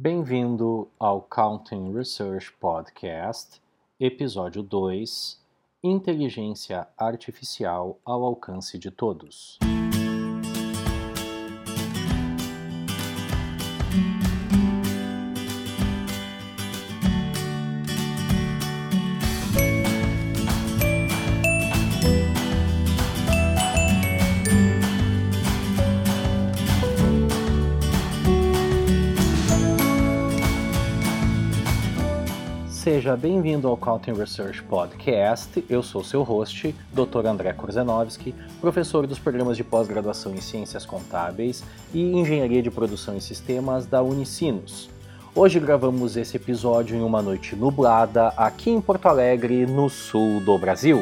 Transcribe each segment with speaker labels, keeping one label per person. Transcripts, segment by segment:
Speaker 1: Bem-vindo ao Counting Research Podcast, episódio 2 Inteligência Artificial ao alcance de todos. Seja bem-vindo ao Counting Research Podcast. Eu sou seu host, Dr. André Korzenowski, professor dos programas de pós-graduação em Ciências Contábeis e Engenharia de Produção e Sistemas da Unicinos. Hoje gravamos esse episódio em uma noite nublada aqui em Porto Alegre, no sul do Brasil.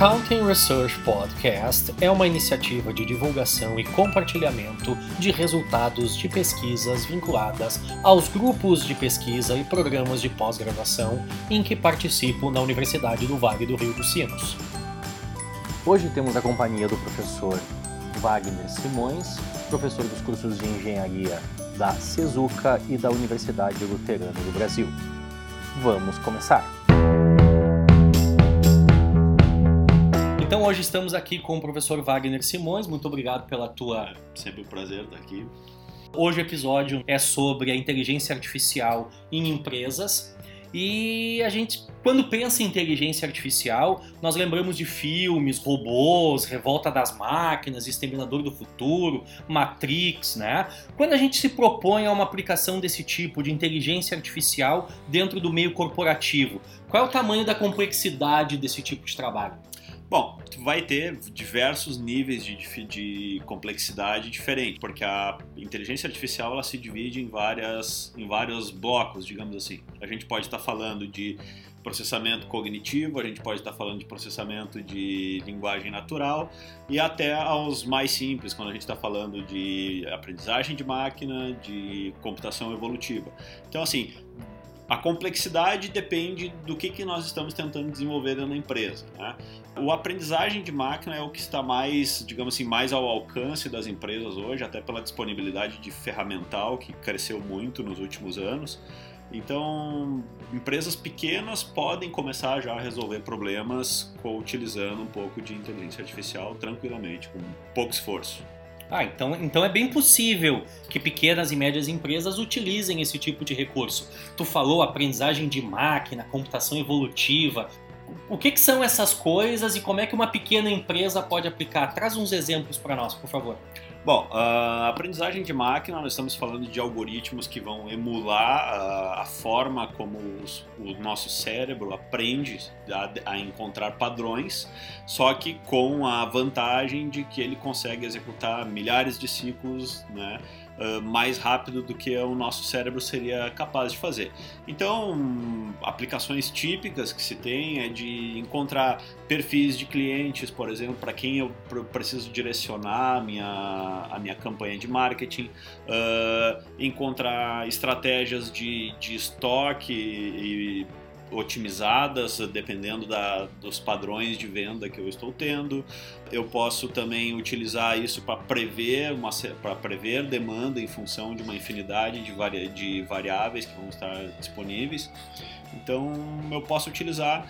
Speaker 1: Counting Research Podcast é uma iniciativa de divulgação e compartilhamento de resultados de pesquisas vinculadas aos grupos de pesquisa e programas de pós-graduação em que participo na Universidade do Vale do Rio dos Sinos. Hoje temos a companhia do professor Wagner Simões, professor dos cursos de engenharia da Cezuca e da Universidade Luterana do Brasil. Vamos começar! Então hoje estamos aqui com o professor Wagner Simões. Muito obrigado pela tua.
Speaker 2: Sempre um prazer estar aqui.
Speaker 1: Hoje o episódio é sobre a inteligência artificial em empresas. E a gente, quando pensa em inteligência artificial, nós lembramos de filmes, robôs, Revolta das Máquinas, Exterminador do Futuro, Matrix, né? Quando a gente se propõe a uma aplicação desse tipo de inteligência artificial dentro do meio corporativo, qual é o tamanho da complexidade desse tipo de trabalho?
Speaker 2: Bom, vai ter diversos níveis de, de, complexidade diferentes, porque a inteligência artificial ela se divide em, várias, em vários blocos, digamos assim. A gente pode estar falando de processamento cognitivo, a gente pode estar falando de processamento de linguagem natural e até aos mais simples, quando a gente está falando de aprendizagem de máquina, de computação evolutiva. Então, assim, a complexidade depende do que, que nós estamos tentando desenvolver na empresa. Né? O aprendizagem de máquina é o que está mais, digamos assim, mais ao alcance das empresas hoje, até pela disponibilidade de ferramental que cresceu muito nos últimos anos. Então, empresas pequenas podem começar já a resolver problemas utilizando um pouco de inteligência artificial tranquilamente, com pouco esforço.
Speaker 1: Ah, então, então é bem possível que pequenas e médias empresas utilizem esse tipo de recurso. Tu falou aprendizagem de máquina, computação evolutiva. O que, que são essas coisas e como é que uma pequena empresa pode aplicar? Traz uns exemplos para nós, por favor.
Speaker 2: Bom, a aprendizagem de máquina, nós estamos falando de algoritmos que vão emular a, forma como os, o nosso cérebro aprende a, a, encontrar padrões, só que com a vantagem de que ele consegue executar milhares de ciclos, né? Uh, mais rápido do que o nosso cérebro seria capaz de fazer. Então, aplicações típicas que se tem é de encontrar perfis de clientes, por exemplo, para quem eu preciso direcionar a minha, a minha campanha de marketing, uh, encontrar estratégias de, de estoque e otimizadas dependendo da, dos padrões de venda que eu estou tendo. Eu posso também utilizar isso para prever uma para prever demanda em função de uma infinidade de, vari, de variáveis que vão estar disponíveis. Então eu posso utilizar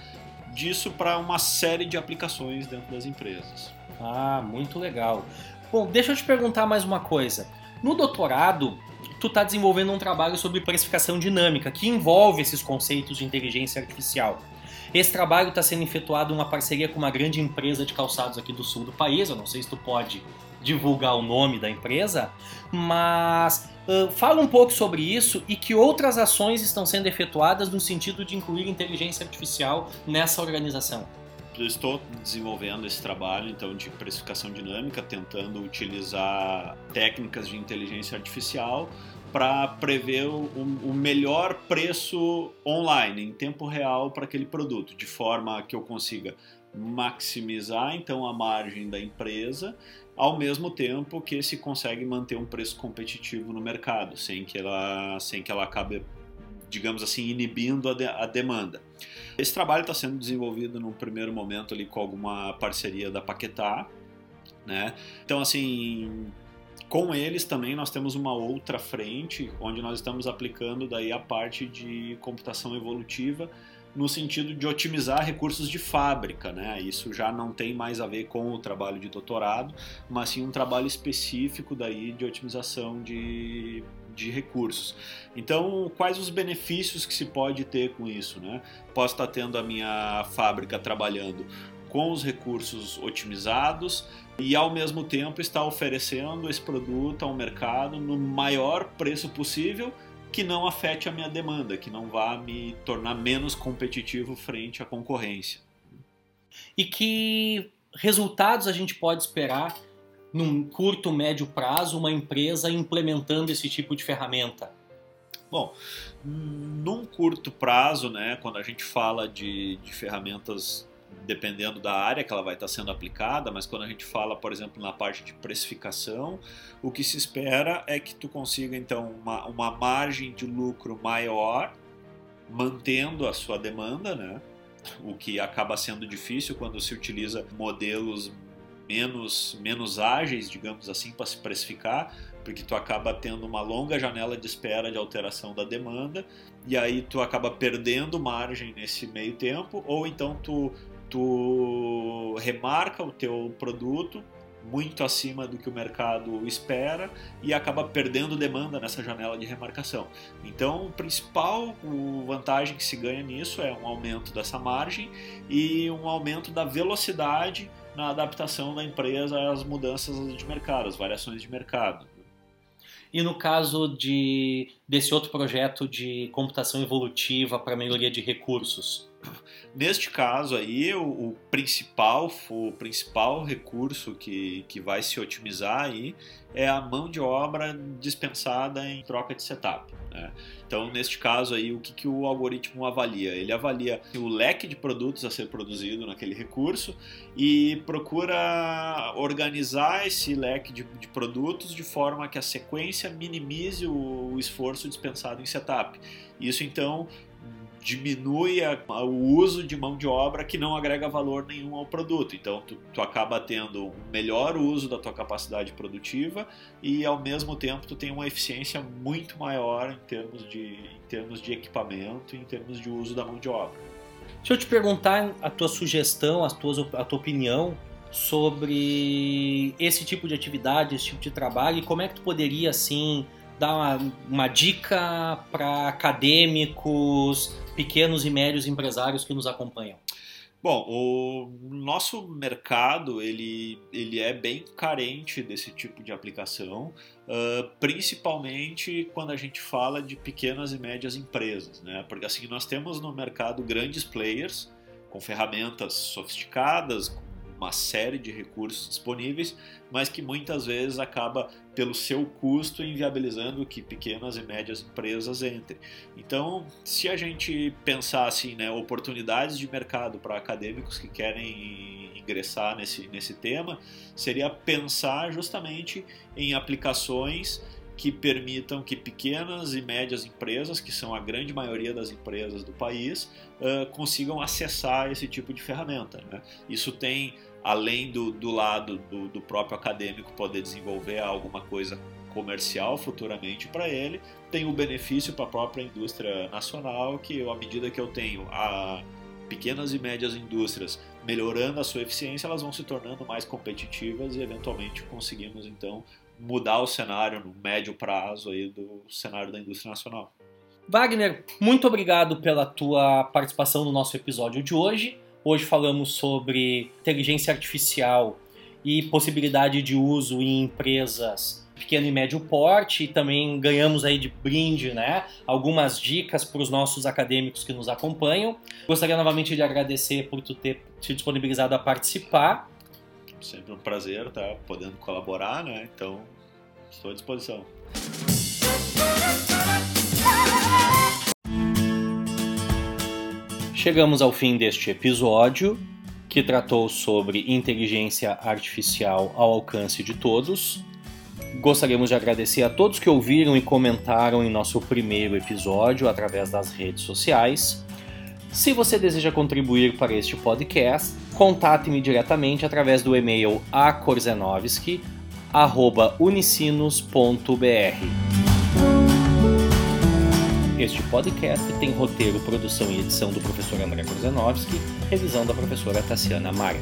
Speaker 2: disso para uma série de aplicações dentro das empresas.
Speaker 1: Ah, muito legal. Bom, deixa eu te perguntar mais uma coisa. No doutorado, tu está desenvolvendo um trabalho sobre precificação dinâmica, que envolve esses conceitos de inteligência artificial. Esse trabalho está sendo efetuado em uma parceria com uma grande empresa de calçados aqui do sul do país. Eu não sei se tu pode divulgar o nome da empresa, mas uh, fala um pouco sobre isso e que outras ações estão sendo efetuadas no sentido de incluir inteligência artificial nessa organização.
Speaker 2: Eu estou desenvolvendo esse trabalho então de precificação dinâmica, tentando utilizar técnicas de inteligência artificial para prever o, o, melhor preço online, em tempo real, para aquele produto, de forma que eu consiga maximizar então a margem da empresa, ao mesmo tempo que se consegue manter um preço competitivo no mercado, sem que ela, sem que ela acabe, digamos assim, inibindo a, de, a demanda. Esse trabalho está sendo desenvolvido num primeiro momento ali com alguma parceria da Paquetá, né? Então assim, com eles também nós temos uma outra frente onde nós estamos aplicando daí a parte de computação evolutiva no sentido de otimizar recursos de fábrica, né? Isso já não tem mais a ver com o trabalho de doutorado, mas sim um trabalho específico daí de otimização de, de recursos. Então, quais os benefícios que se pode ter com isso, né? Posso estar tendo a minha fábrica trabalhando com os recursos otimizados e ao mesmo tempo estar oferecendo esse produto ao mercado no maior preço possível que não afete a minha demanda, que não vá me tornar menos competitivo frente à concorrência.
Speaker 1: E que resultados a gente pode esperar num curto, médio prazo, uma empresa implementando esse tipo de ferramenta?
Speaker 2: Bom, num curto prazo, né, quando a gente fala de, de ferramentas dependendo da área que ela vai estar sendo aplicada, mas quando a gente fala, por exemplo, na parte de precificação, o que se espera é que tu consiga então uma, uma margem de lucro maior, mantendo a sua demanda, né? O que acaba sendo difícil quando se utiliza modelos menos, menos ágeis, digamos assim, para se precificar, porque tu acaba tendo uma longa janela de espera de alteração da demanda e aí tu acaba perdendo margem nesse meio tempo, ou então tu tu remarca o teu produto muito acima do que o mercado espera e acaba perdendo demanda nessa janela de remarcação. Então, o principal vantagem que se ganha nisso é um aumento dessa margem e um aumento da velocidade na adaptação da empresa às mudanças de mercado, às variações de mercado.
Speaker 1: E no caso de, desse outro projeto de computação evolutiva para melhoria de recursos?
Speaker 2: Neste caso aí, o, o, principal, o principal recurso que, que vai se otimizar aí é a mão de obra dispensada em troca de setup. Né? Então, neste caso aí, o que, que o algoritmo avalia? Ele avalia o leque de produtos a ser produzido naquele recurso e procura organizar esse leque de, de produtos de forma que a sequência minimize o, o esforço dispensado em setup. Isso então diminui a, a, o uso de mão de obra que não agrega valor nenhum ao produto. Então, tu, tu, acaba tendo um melhor uso da tua capacidade produtiva e, ao mesmo tempo, tu tem uma eficiência muito maior em termos de, em termos de equipamento, em termos de uso da mão de obra.
Speaker 1: Deixa eu te perguntar a tua sugestão, a tua, a tua opinião sobre esse tipo de atividade, esse tipo de trabalho e como é que tu poderia, assim, dar uma, uma dica para acadêmicos, pequenos e médios empresários que nos acompanham?
Speaker 2: Bom, o nosso mercado ele, ele é bem carente desse tipo de aplicação, uh, principalmente quando a gente fala de pequenas e médias empresas, né? Porque assim nós temos no mercado grandes players com ferramentas sofisticadas, com uma série de recursos disponíveis, mas que muitas vezes acaba, pelo seu custo, inviabilizando que pequenas e médias empresas entrem. Então, se a gente pensar assim, né, oportunidades de mercado para acadêmicos que querem ingressar nesse, nesse tema, seria pensar justamente em aplicações que permitam que pequenas e médias empresas, que são a grande maioria das empresas do país, uh, consigam acessar esse tipo de ferramenta. Né? Isso tem além do, do lado do, do próprio acadêmico poder desenvolver alguma coisa comercial futuramente para ele, tem o benefício para a própria indústria nacional, que à medida que eu tenho a pequenas e médias indústrias melhorando a sua eficiência, elas vão se tornando mais competitivas e eventualmente conseguimos então mudar o cenário no médio prazo aí do cenário da indústria nacional.
Speaker 1: Wagner, muito obrigado pela tua participação no nosso episódio de hoje. Hoje falamos sobre inteligência artificial e possibilidade de uso em empresas pequeno e médio porte e também ganhamos aí de brinde, né, algumas dicas para os nossos acadêmicos que nos acompanham. Gostaria novamente de agradecer por tu ter se disponibilizado a participar.
Speaker 2: Sempre um prazer estar tá podendo colaborar, né? Então, estou à disposição.
Speaker 1: Chegamos ao fim deste episódio. que tratou sobre inteligência artificial ao alcance de todos. Gostaríamos de agradecer a todos que ouviram e comentaram em nosso primeiro episódio através das redes sociais. Se você deseja contribuir para este podcast, contate-me diretamente através do e-mail akorzenowski.unicinos.br. Este podcast tem roteiro, produção e edição do professor André Korzenowski, revisão da professora Tassiana Maret.